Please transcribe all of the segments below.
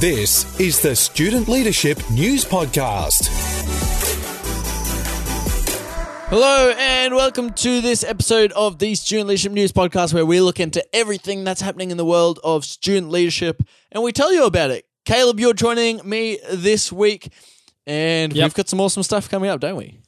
This is the Student Leadership News Podcast. Hello and welcome to this episode of the Student Leadership News Podcast, where we look into everything that's happening in the world of student leadership and we tell you about it. Caleb, you're joining me this week, and Yep. we've got some awesome stuff coming up, don't we?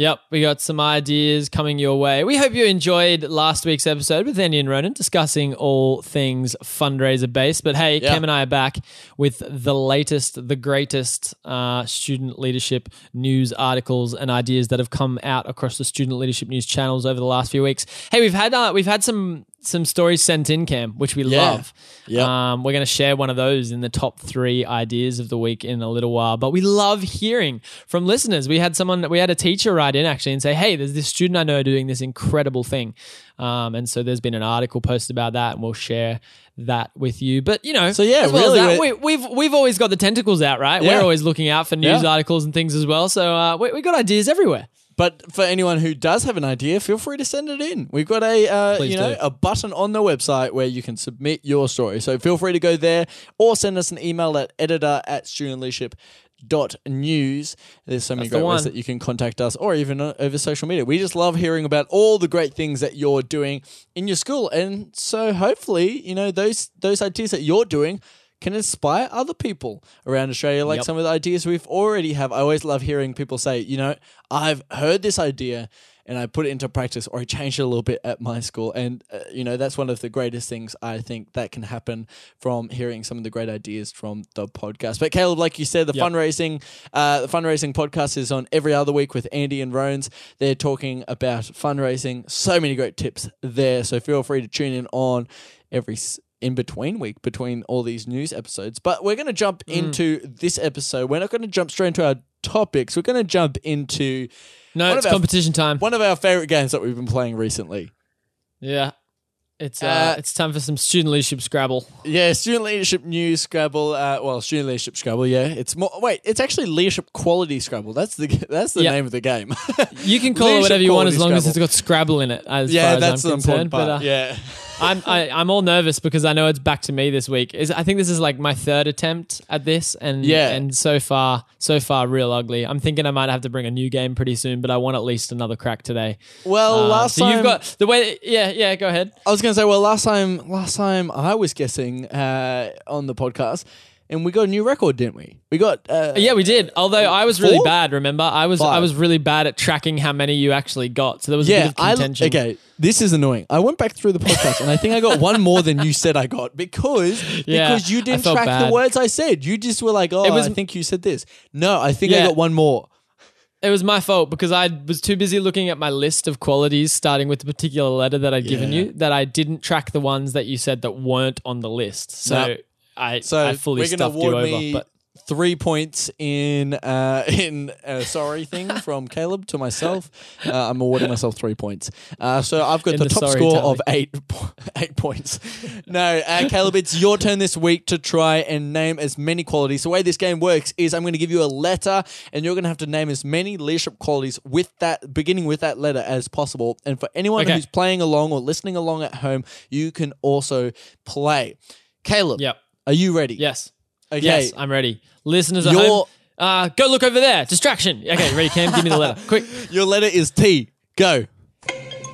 Yep, we got some ideas coming your way. We hope you enjoyed last week's episode with Andy and Ronan discussing all things fundraiser based. But hey, Yeah. Cam and I are back with the latest, the greatest uh, student leadership news articles and ideas that have come out across the student leadership news channels over the last few weeks. Hey, we've had uh, we've had some some stories sent in, Cam, which we Yeah. love. Yep. Um, we're going to share one of those in the top three ideas of the week in a little while. But we love hearing from listeners. We had someone, we had a teacher write in actually and say, "Hey, there's this student I know doing this incredible thing," um, and so there's been an article posted about that, and we'll share that with you. But you know, So, yeah, well really, that, we, we've we've always got the tentacles out, right? Yeah. We're always looking out for news Yeah. articles and things as well. So uh, we we got ideas everywhere. But for anyone who does have an idea, feel free to send it in. We've got a uh, you know do. a button on the website where you can submit your story. So feel free to go there or send us an email at editor at studentleadership.news. There's so many That's great ways that you can contact us or even uh, over social media. We just love hearing about all the great things that you're doing in your school. And so hopefully, you know, those those ideas that you're doing can inspire other people around Australia, like Yep. some of the ideas we've already have. I always love hearing people say, you know, I've heard this idea and I put it into practice or I changed it a little bit at my school. And, uh, you know, that's one of the greatest things I think that can happen from hearing some of the great ideas from the podcast. But Caleb, like you said, the Yep. fundraising, uh, the fundraising podcast is on every other week with Andy and Rones. They're talking about fundraising. So many great tips there. So feel free to tune in on every in between week between all these news episodes. But we're going to jump Mm. into this episode. We're not going to jump straight into our topics. We're going to jump into No, it's our- competition time. one of our favorite games that we've been playing recently. Yeah. It's uh, Uh, it's time for some student leadership Scrabble. Yeah, student leadership news Scrabble. Uh, well, student leadership Scrabble. Yeah, it's more. Wait, it's actually leadership quality Scrabble. That's the that's the Yeah. name of the game. You can call it whatever you want as long as it's got Scrabble in it. As yeah, far as that's I'm the important part. But, uh, yeah, I'm I, I'm all nervous because I know it's back to me this week. Is I think this is like my third attempt at this, and Yeah. and so far so far real ugly. I'm thinking I might have to bring a new game pretty soon, but I want at least another crack today. Well, Um, last so time you've got the way. Yeah, yeah. Go ahead. I was going to say. Well, last time, last time I was guessing uh, on the podcast, and we got a new record, didn't we? We got. Uh, Yeah, we did. Although I was really Four? bad. Remember, I was I was really bad at tracking how many you actually got. So there was a Yeah, bit of I contention. okay. This is annoying. I went back through the podcast and I think I got one more than you said I got because Yeah, because you didn't track the words I said. You just were like, "Oh, It was- I think you said this." No, I think I got one more. It was my fault because I was too busy looking at my list of qualities, starting with the particular letter that I'd given you, that I didn't track the ones that you said that weren't on the list. So Nope. I, So I fully we're gonna stuffed you award over. me But three points in uh, in a sorry thing from Caleb to myself. Uh, I'm awarding myself three points. Uh, so I've got In the, the top sorry score tally. of eight po- eight points. No, uh, Caleb, it's your turn this week to try and name as many qualities. The way this game works is I'm going to give you a letter, and you're going to have to name as many leadership qualities with that beginning with that letter as possible. And for anyone Okay. who's playing along or listening along at home, you can also play. Caleb, yep. Are you ready? Yes. Okay. Yes, I'm ready. Listeners at Your- home, uh, go look over there. Distraction. Okay, ready, Cam? Give me the letter. Quick. Your letter is T. Go.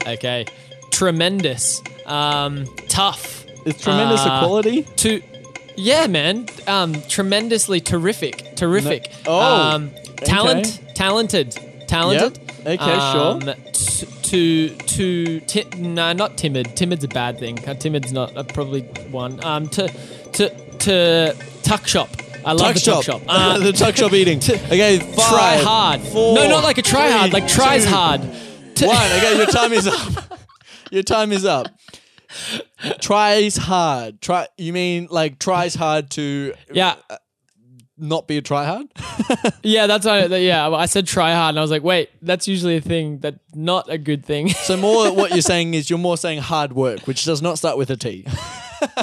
Okay. Tremendous. Um, tough. Is tremendous Uh, equality? To yeah, man. Um, tremendously terrific. Terrific. No- oh, um, talent. Talented. Talented. Okay, Um, sure. t- to to ti- no, not timid. Timid's a bad thing. Uh, timid's not uh, probably one. Um, to to to tuck shop. I love the tuck shop. Uh, the tuck shop eating. okay, try hard. four, no, not like a try hard. Like tries two, hard. To- One. Okay, your time is up. Your time is up. Tries hard. Try. You mean like tries hard to Yeah, not be a try hard? yeah. That's why. Yeah, I said try hard, and I was like, wait, that's usually a thing. That's not a good thing. so more, what you're saying is you're more saying hard work, which does not start with a T.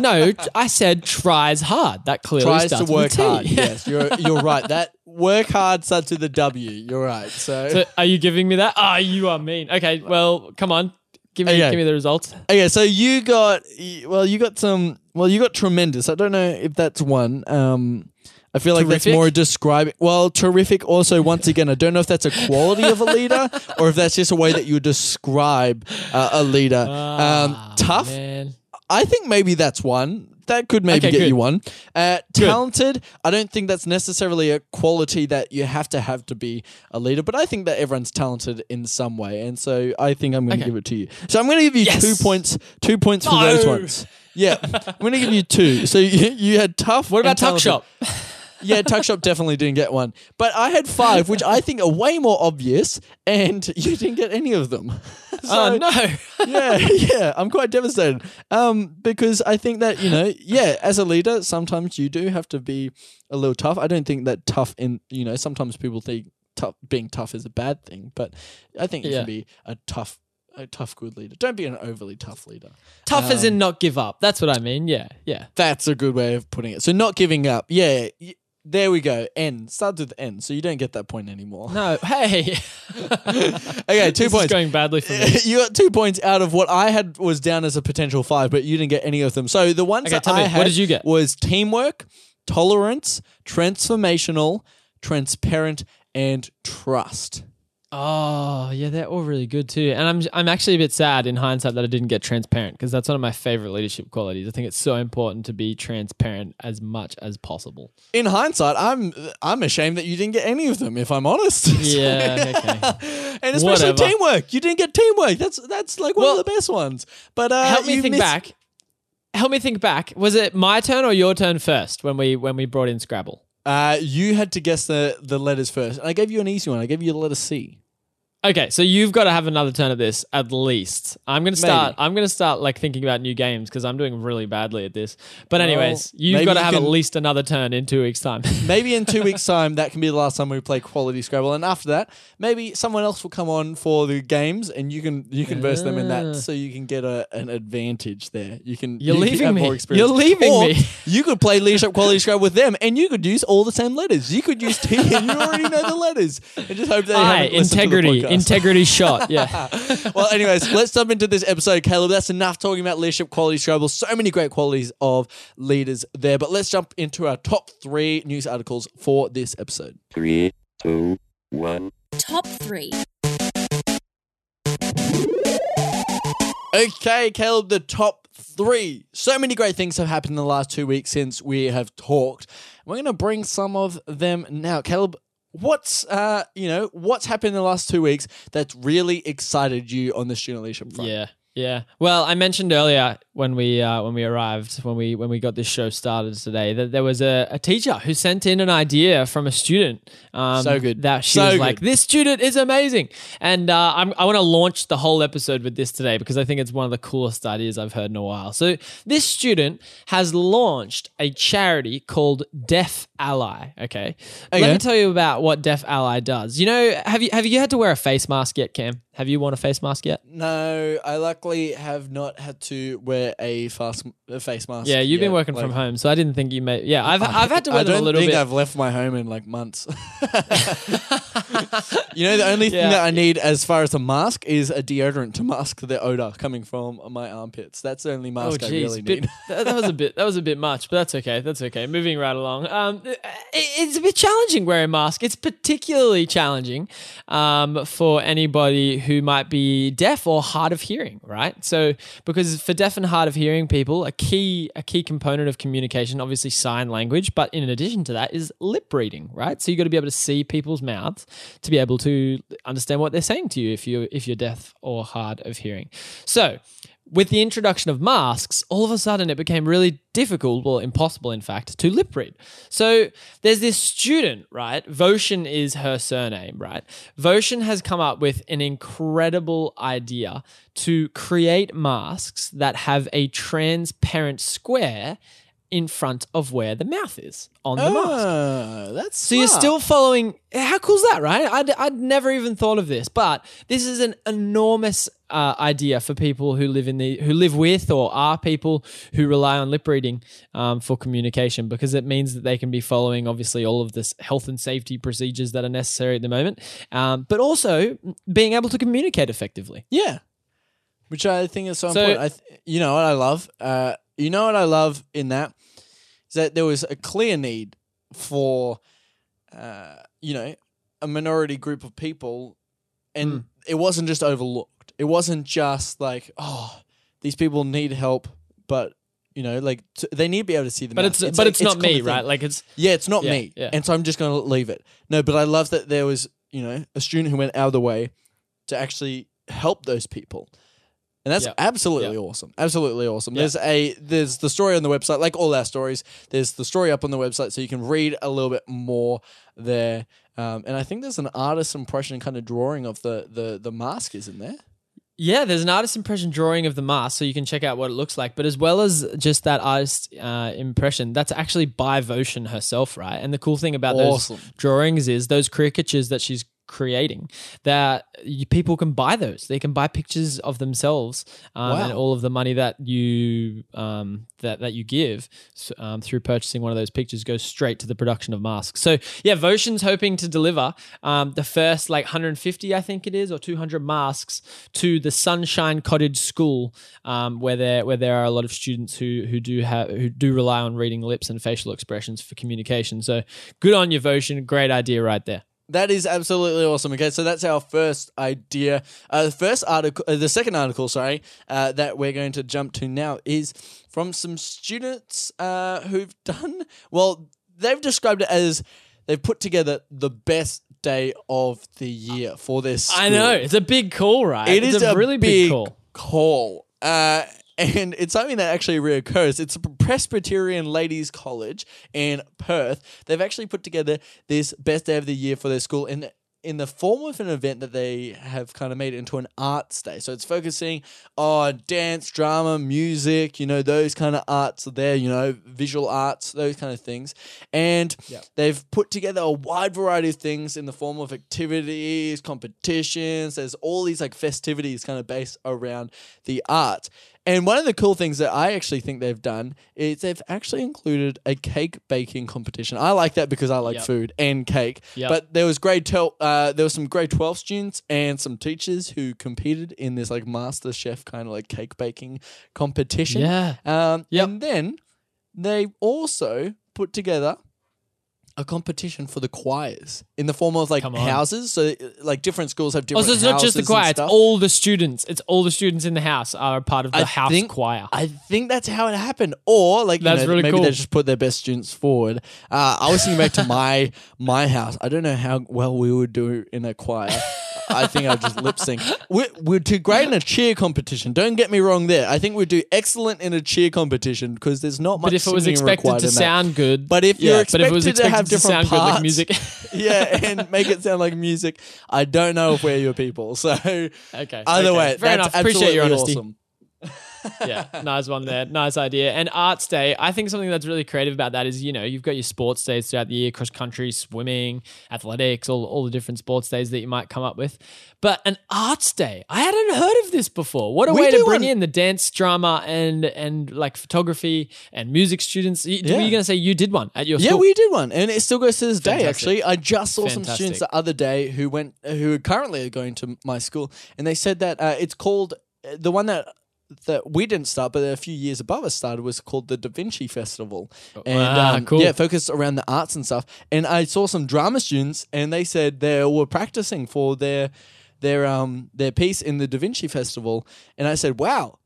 no, I said tries hard. That clearly Tries starts to work with hard. Yes, you're you're right. That work hard starts with a W. You're right. So, So are you giving me that? Ah, you are mean. Okay, well, come on, give me Okay. give me the results. okay, so you got well, you got some well, you got tremendous. I don't know if that's one. Um, I feel like that's more describing. Well, terrific. Also, once again, I don't know if that's a quality of a leader or if that's just a way that you describe uh, a leader. um, Ah, tough. man. I think maybe that's one. That could maybe Okay, get good. you one. Uh, Good. talented. I don't think that's necessarily a quality that you have to have to be a leader, but I think that everyone's talented in some way, and so I think I'm going to Okay. give it to you. So I'm going to give you Yes. two points. Two points for those ones. Yeah, I'm going to give you two. So you, you had tough. What about Tuck. Shop? Yeah, Tuck Shop definitely didn't get one, but I had five, which I think are way more obvious, and you didn't get any of them. oh no. yeah, yeah, I'm quite devastated. Um, because I think that you know, yeah, as a leader, sometimes you do have to be a little tough. I don't think that tough in you know, sometimes people think tough being tough is a bad thing, but I think you Yeah. can be a tough, a tough good leader. Don't be an overly tough leader. Tough as Um, in not give up. That's what I mean. Yeah, yeah. That's a good way of putting it. So not giving up. Yeah. There we go. N starts with N, so you don't get that point anymore. No, hey. Okay, two This is points. going badly for me. you got two points out of what I had was down as a potential five, but you didn't get any of them. So the ones Okay, that tell I me, what had did you get? was teamwork, tolerance, transformational, transparent, and trust. Oh, yeah, they're all really good too. And I'm I'm actually a bit sad in hindsight that I didn't get transparent because that's one of my favorite leadership qualities. I think it's so important to be transparent as much as possible. In hindsight, I'm I'm ashamed that you didn't get any of them. If I'm honest. Yeah, okay. and especially Whatever. teamwork. You didn't get teamwork. That's that's like one Well, of the best ones. But uh, Help me think missed- back. Help me think back. Was it my turn or your turn first when we when we brought in Scrabble? Uh, you had to guess the the letters first. I gave you an easy one. I gave you the letter C. Okay, so you've got to have another turn at this at least. I'm gonna start. Maybe. I'm gonna start like thinking about new games because I'm doing really badly at this. But Well, anyways, you've got to you have can- at least another turn in two weeks' time. Maybe in two weeks' time, that can be the last time we play quality Scrabble, and after that, maybe someone else will come on for the games, and you can you can verse them in Ah. that, so you can get a, an advantage there. You can You're you can leaving have me. More experience. You're leaving Or me. You could play leadership quality Scrabble with them, and you could use all the same letters. You could use T, and you already know the letters, and just hope they haven't listened to the integrity, podcast. Integrity shot. Yeah. well, anyways, let's jump into this episode, Caleb. That's enough talking about leadership quality Scrabble. So many great qualities of leaders there. But let's jump into our top three news articles for this episode. Three, two, one. Top three. Okay, Caleb, the top three. So many great things have happened in the last two weeks since we have talked. We're going to bring some of them now. Caleb, what's uh, you know, what's happened in the last two weeks that's really excited you on the student leadership front? Yeah. Yeah. Well, I mentioned earlier when we uh, when we arrived when we when we got this show started today that there was a, a teacher who sent in an idea from a student. Um, So good. that she So was good. like, "This student is amazing," and uh, I'm, I want to launch the whole episode with this today because I think it's one of the coolest ideas I've heard in a while. So this student has launched a charity called Deaf Ally. Okay, let me tell you about what Deaf Ally does. You know, have you have you had to wear a face mask yet, Cam? Have you worn a face mask yet? No, I luckily have not had to wear a fast a face mask. Yeah, you've been yet. working Like, from home, so I didn't think you may. Yeah, I've I've had to wear I them don't little think bit. I've left my home in like months. you know, the only thing Yeah. that I need as far as a mask is a deodorant to mask the odor coming from my armpits. That's the only Oh mask I really bit- need. that, that was a bit that was a bit much, but that's okay. That's okay. Moving right along. Um, it- it's a bit challenging wearing a mask. It's particularly challenging um, for anybody who might be deaf or hard of hearing, right? So because for deaf and hard of hearing people, a key a key component of communication, obviously sign language, but in addition to that is lip reading, right? So you got to be able to see people's mouths to be able to understand what they're saying to you if you if you're deaf or hard of hearing. So with the introduction of masks, all of a sudden it became really difficult, well, impossible, in fact, to lip read. So there's this student, right? Voshan is her surname, right? Voshan has come up with an incredible idea to create masks that have a transparent square in front of where the mouth is on the mask. Ah, that's So you're still following. How cool's that, right? I'd, I'd never even thought of this, but this is an enormous uh, idea for people who live in the who live with or are people who rely on lip reading um, for communication because it means that they can be following obviously all of this health and safety procedures that are necessary at the moment, um, but also being able to communicate effectively. Yeah. Which I think is so, So- important. I th- you know what I love? Uh, you know what I love in that is that there was a clear need for, uh, you know, a minority group of people, and Mm. it wasn't just overlooked. It wasn't just like, oh, these people need help, but you know, like t- they need to be able to see them. But out. it's, but a- it's not a me, right? Like it's Yeah, it's not Yeah, me. yeah. And so I'm just going to leave it. No, but I love that there was, you know, a student who went out of the way to actually help those people. And that's Yeah. absolutely Yeah. awesome. Absolutely awesome. Yeah. There's a there's the story on the website, like all our stories. There's the story up on the website, so you can read a little bit more there. Um, and I think there's an artist impression kind of drawing of the the the mask isn't there. Yeah, there's an artist impression drawing of the mask, so you can check out what it looks like. But as well as just that artist uh, impression, that's actually by Votion herself, right? And the cool thing about Awesome. those drawings is those caricatures that she's creating that you, people can buy those. They can buy pictures of themselves, um, Wow. and all of the money that you um, that that you give um, through purchasing one of those pictures goes straight to the production of masks. So yeah, Votion's hoping to deliver um, the first like 150, I think it is, or 200 masks to the Sunshine Cottage School, um, where there where there are a lot of students who who do have who do rely on reading lips and facial expressions for communication. So good on you, Votion. Great idea right there. That is absolutely awesome. Okay, so that's our first idea. Uh, the first article, uh, the second article, sorry, uh, that we're going to jump to now is from some students uh, who've done well. They've described it as they've put together the best day of the year for this. I know it's a big call, right? It it's is a, really big, call. call. Uh, and it's something that actually reoccurs. It's a Presbyterian Ladies College in Perth. They've actually put together this best day of the year for their school in in the form of an event that they have kind of made it into an arts day. So it's focusing on dance, drama, music, you know, those kind of arts are there, you know, visual arts, those kind of things. And they've put together a wide variety of things in the form of activities, competitions. There's all these like festivities kind of based around the arts. And one of the cool things that I actually think they've done is they've actually included a cake baking competition. I like that because I like Yep. food and cake. Yep. But there was grade 12, uh, there was some grade 12 students and some teachers who competed in this like master chef kind of like cake baking competition. Yeah. Um, Yep. And then they also put together a competition for the choirs in the form of like Come on. houses. So uh, like different schools have different. Oh, different. so it's not just the houses and choir; it's stuff. all the students. It's all the students in the house are a part of the house think- choir. I think that's how it happened. Or like you That's know, really maybe cool. they just put their best students forward. Uh, I was thinking back to my my house. I don't know how well we would do in a choir. I think I'd just lip sync. We're, we're too great in a cheer competition. Don't get me wrong there. I think we'd do excellent in a cheer competition because there's not much but if it was expected to sound good, But if yeah, you're but if it was expected to have expected different sound good, like parts- music, yeah, and make it sound like music, I don't know if we're your people. So okay. either okay. way, fair that's enough. Appreciate your honesty. awesome. Yeah, nice one there. Nice idea. And Arts Day, I think something that's really creative about that is, you know, you've got your sports days throughout the year, cross country, swimming, athletics, all, all the different sports days that you might come up with. But an Arts Day, I hadn't heard of this before. What a We way to bring one- in the dance, drama, and and like photography and music students. You, Yeah. Were you going to say you did one at your Yeah, we did one, and it still goes to this day. Actually, I just saw some students the other day who went, who currently are currently going to my school, and they said that uh, it's called the one that that we didn't start, but a few years above us started was called the Da Vinci Festival, and Ah, um, cool. yeah, focused around the arts and stuff. And I saw some drama students, and they said they were practicing for their their um their piece in the Da Vinci Festival, and I said, wow.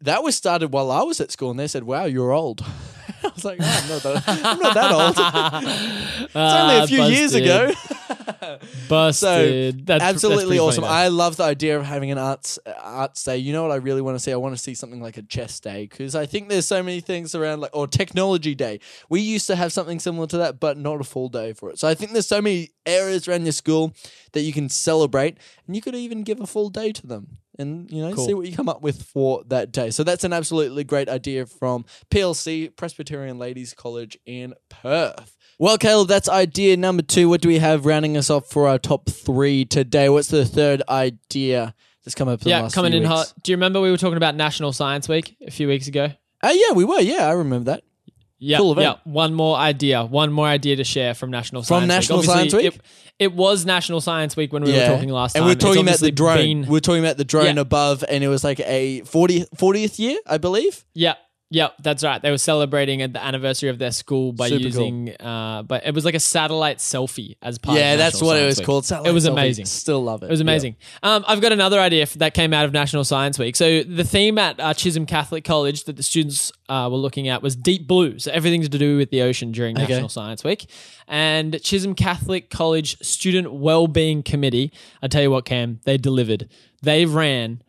That was started while I was at school, and they said, "Wow, you're old." I was like, oh, "I'm not that, I'm not that old." It's only a few years ago. Busted. that's, Absolutely that's awesome. funny, I love the idea of having an arts uh, arts day. You know what I really want to see? I want to see something like a chess day because I think there's so many things around like or technology day. We used to have something similar to that, but not a full day for it. So I think there's so many areas around your school that you can celebrate, and you could even give a full day to them. And you know, Cool. see what you come up with for that day. So that's an absolutely great idea from PLC Presbyterian Ladies College in Perth. Well, Caleb, that's idea number two. What do we have rounding us off for our top three today? What's the third idea that's come up? Yeah, coming in weeks? hot. Do you remember we were talking about National Science Week a few weeks ago? Uh, yeah, we were. Yeah, I remember that. Yeah, Cool yeah. One more idea. One more idea to share from National From Science National Week. Science Week? It, it was National Science Week when we yeah, were talking last and time. we're It's talking about the drone. been- we're talking about the drone Yeah. above, and it was like a 40, 40th year, I believe. yeah, Yep, that's right. They were celebrating at the anniversary of their school by Super cool. using, uh, but it was like a satellite selfie as part. Yeah, of that's what it was Week. called. It was selfie. amazing. Still love it. It was amazing. Um, I've got another idea that came out of National Science Week. So the theme at uh, Chisholm Catholic College that the students uh, were looking at was deep blue. So everything to do with the ocean during Okay. National Science Week. And Chisholm Catholic College Student Wellbeing Committee, I tell you what, Cam, they delivered. They ran,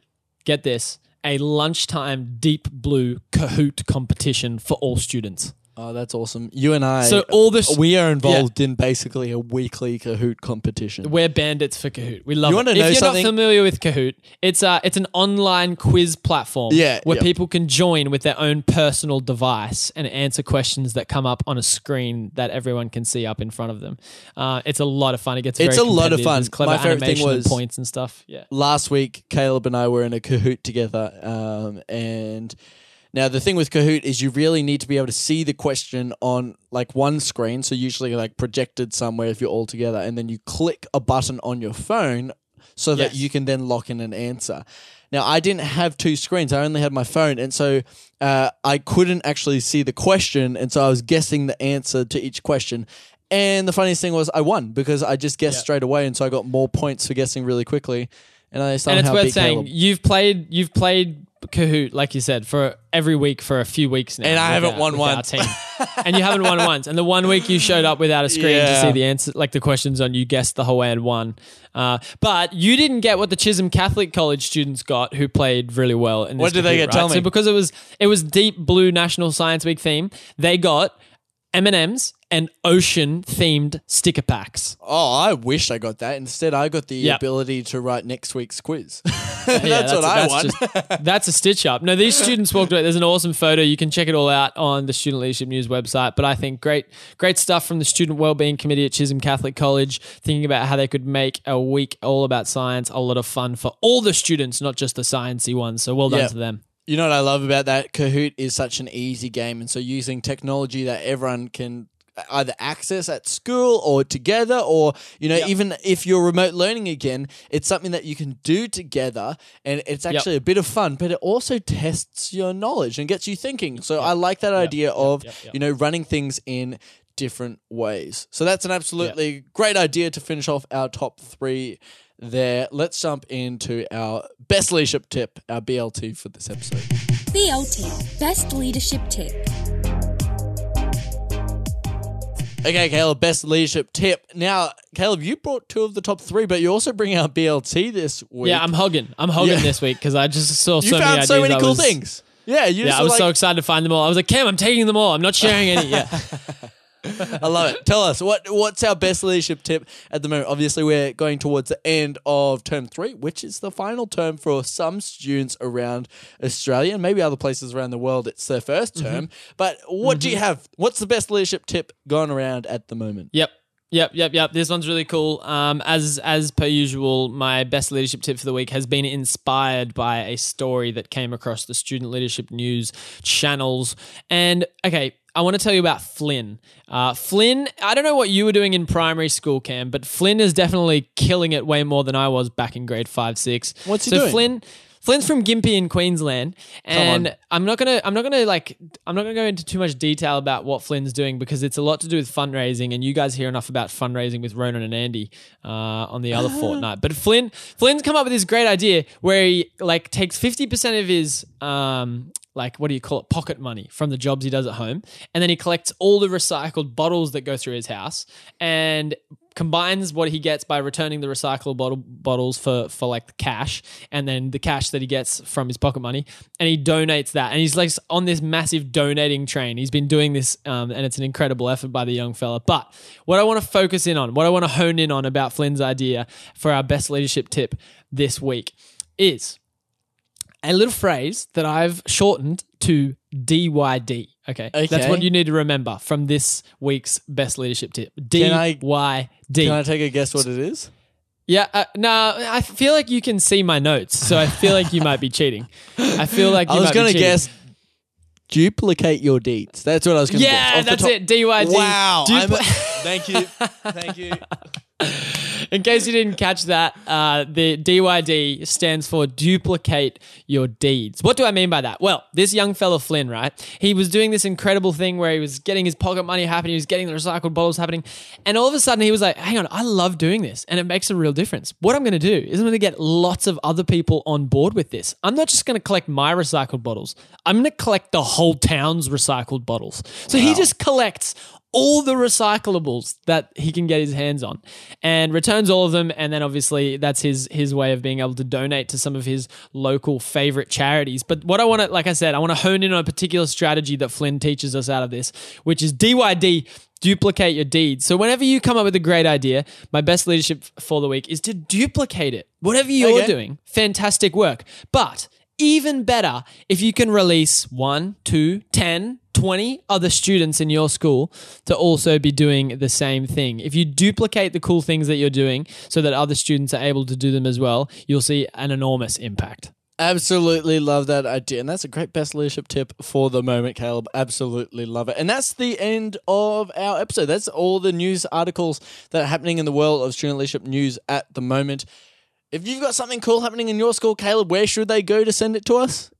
get this, a lunchtime deep blue Kahoot competition for all students. Oh, that's awesome. You and I. So all this- we are involved in basically a weekly Kahoot competition. We're bandits for Kahoot. We love You it. wanna if you're something? not familiar with Kahoot, it's uh it's an online quiz platform Yeah, where people can join with their own personal device and answer questions that come up on a screen that everyone can see up in front of them. Uh, it's a lot of fun. It gets It's very a lot of competitive. fun. There's clever My favorite thing animation and was- points and stuff. Yeah. last week, Caleb and I were in a Kahoot together. Um, and now the thing with Kahoot is you really need to be able to see the question on like one screen. So usually like projected somewhere if you're all together, and then you click a button on your phone so that you can then lock in an answer. Now I didn't have two screens; I only had my phone, and so uh, I couldn't actually see the question, and so I was guessing the answer to each question. And the funniest thing was I won because I just guessed Yeah. straight away, and so I got more points for guessing really quickly. And I somehow and it's worth saying Caleb. you've played you've played Kahoot like you said for every week for a few weeks now, And I haven't won once. and you haven't won once. And the one week you showed up without a screen to see the answer, like the questions on, you guessed the whole and won. Uh, but you didn't get what the Chisholm Catholic College students got, who played really well. In this What did they get? right? Tell So me. because it was it was deep blue National Science Week theme, they got M and M's and ocean themed sticker packs. Oh, I wish I got that. Instead, I got the Yep. ability to write next week's quiz. Yeah, that's, what I that's want. just- that's a stitch up. No, these students walked away. There's an awesome photo. You can check it all out on the Student Leadership News website. But I think great, great stuff from the Student Wellbeing Committee at Chisholm Catholic College, thinking about how they could make a week all about science a lot of fun for all the students, not just the sciencey ones. So well done Yeah. to them. You know what I love about that? Kahoot is such an easy game. And so using technology that everyone can either access at school or together or you know even if you're remote learning again it's something that you can do together and it's actually a bit of fun but it also tests your knowledge and gets you thinking. So i like that idea of yep, yep. you know running things in different ways. So that's an absolutely great idea to finish off our top three there. Let's jump into our best leadership tip our blt for this episode. BLT Best Leadership Tip. Okay, Caleb, best leadership tip. Now, Caleb, you brought two of the top three, but you also bring out BLT this week. Yeah, I'm hugging. I'm hugging Yeah. this week because I just saw you so many found ideas. so many I cool was- things. Yeah, you Yeah, just I were was like, so excited to find them all. I was like, Cam, I'm taking them all. I'm not sharing any. Yeah. I love it. Tell us what what's our best leadership tip at the moment. Obviously, we're going towards the end of term three, which is the final term for some students around Australia and maybe other places around the world. It's their 1st Mm-hmm. term. But what do you have? What's the best leadership tip going around at the moment? Yep. Yep, yep, yep. This one's really cool. Um, as as per usual, my best leadership tip for the week has been inspired by a story that came across the Student Leadership News channels. And okay, I want to tell you about Flynn. Uh, Flynn, I don't know what you were doing in primary school, Cam, but Flynn is definitely killing it way more than I was back in grade five, six. What's he so doing? Flynn. Flynn's from Gympie in Queensland, and. I'm not gonna, I'm not gonna like, I'm not gonna go into too much detail about what Flynn's doing because it's a lot to do with fundraising, and you guys hear enough about fundraising with Ronan and Andy uh, on the other fortnight. But Flynn, Flynn's come up with this great idea where he like takes 50 percent of his um, like what do you call it pocket money from the jobs he does at home and then he collects all the recycled bottles that go through his house and combines what he gets by returning the recyclable bottle, bottles for for like cash and then the cash that he gets from his pocket money and he donates that. And he's like on this massive donating train. He's been doing this um, and it's an incredible effort by the young fella. But what i want to focus in on what i want to hone in on about flynn's idea for our best leadership tip this week is a little phrase that I've shortened to DYD. Okay. That's what you need to remember from this week's best leadership tip. Can I- DYD. Can I take a guess what it is? yeah. Uh, no, I feel like you can see my notes, so I feel like you might be cheating. I feel like you I was going to guess duplicate your deeds. That's what I was going to guess. Yeah, that's it. DYD. Wow. I'm a- thank you. Thank you. In case you didn't catch that, uh, the DYD stands for duplicate your deeds. What do I mean by that? Well, this young fellow Flynn, right? He was doing this incredible thing where he was getting his pocket money happening, he was getting the recycled bottles happening, and all of a sudden he was like, "Hang on, I love doing this, and it makes a real difference. What I'm going to do is I'm going to get lots of other people on board with this. I'm not just going to collect my recycled bottles. I'm going to collect the whole town's recycled bottles. So he just collects all the recyclables that he can get his hands on and returns all of them. And then obviously that's his his way of being able to donate to some of his local favorite charities. But what i want to like i said i want to hone in on a particular strategy that flynn teaches us out of this which is dyd duplicate your deeds. So whenever you come up with a great idea my best leadership for the week is to duplicate it. Whatever you're Okay. doing fantastic work. But even better if you can release one, two, 10, 20 other students in your school to also be doing the same thing. If you duplicate the cool things that you're doing so that other students are able to do them as well, you'll see an enormous impact. Absolutely love that idea. And that's a great best leadership tip for the moment, Caleb. Absolutely love it. And that's the end of our episode. That's all the news articles that are happening in the world of student leadership news at the moment. If you've got something cool happening in your school, Caleb, where should they go to send it to us?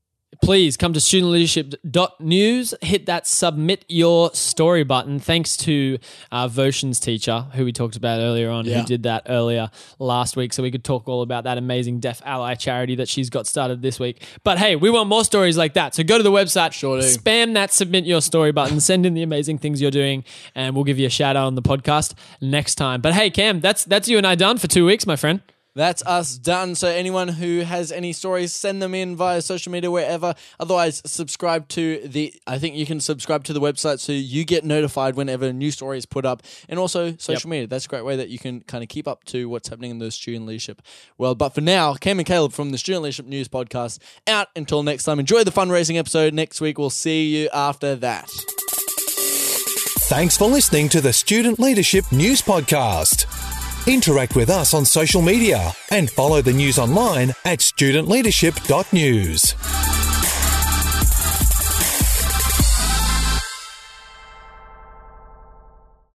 please come to studentleadership.news, hit that submit your story button. Thanks to our Voshan's teacher, who we talked about earlier on, Yeah. who did that earlier last week. So we could talk all about that amazing Deaf Ally charity that she's got started this week. But hey, we want more stories like that. So go to the website, Sure do. spam that submit your story button, send in the amazing things you're doing, and we'll give you a shout out on the podcast next time. But hey, Cam, that's that's you and I done for two weeks, my friend. That's us done. So anyone who has any stories, send them in via social media, wherever. Otherwise, subscribe to the. I think you can subscribe to the website so you get notified whenever a new story is put up, and also social media. That's a great way that you can kind of keep up to what's happening in the student leadership world. But for now, Cam and Caleb from the Student Leadership News Podcast out until next time. Enjoy the fundraising episode next week. We'll see you after that. Thanks for listening to the Student Leadership News Podcast. Interact with us on social media and follow the news online at studentleadership.news.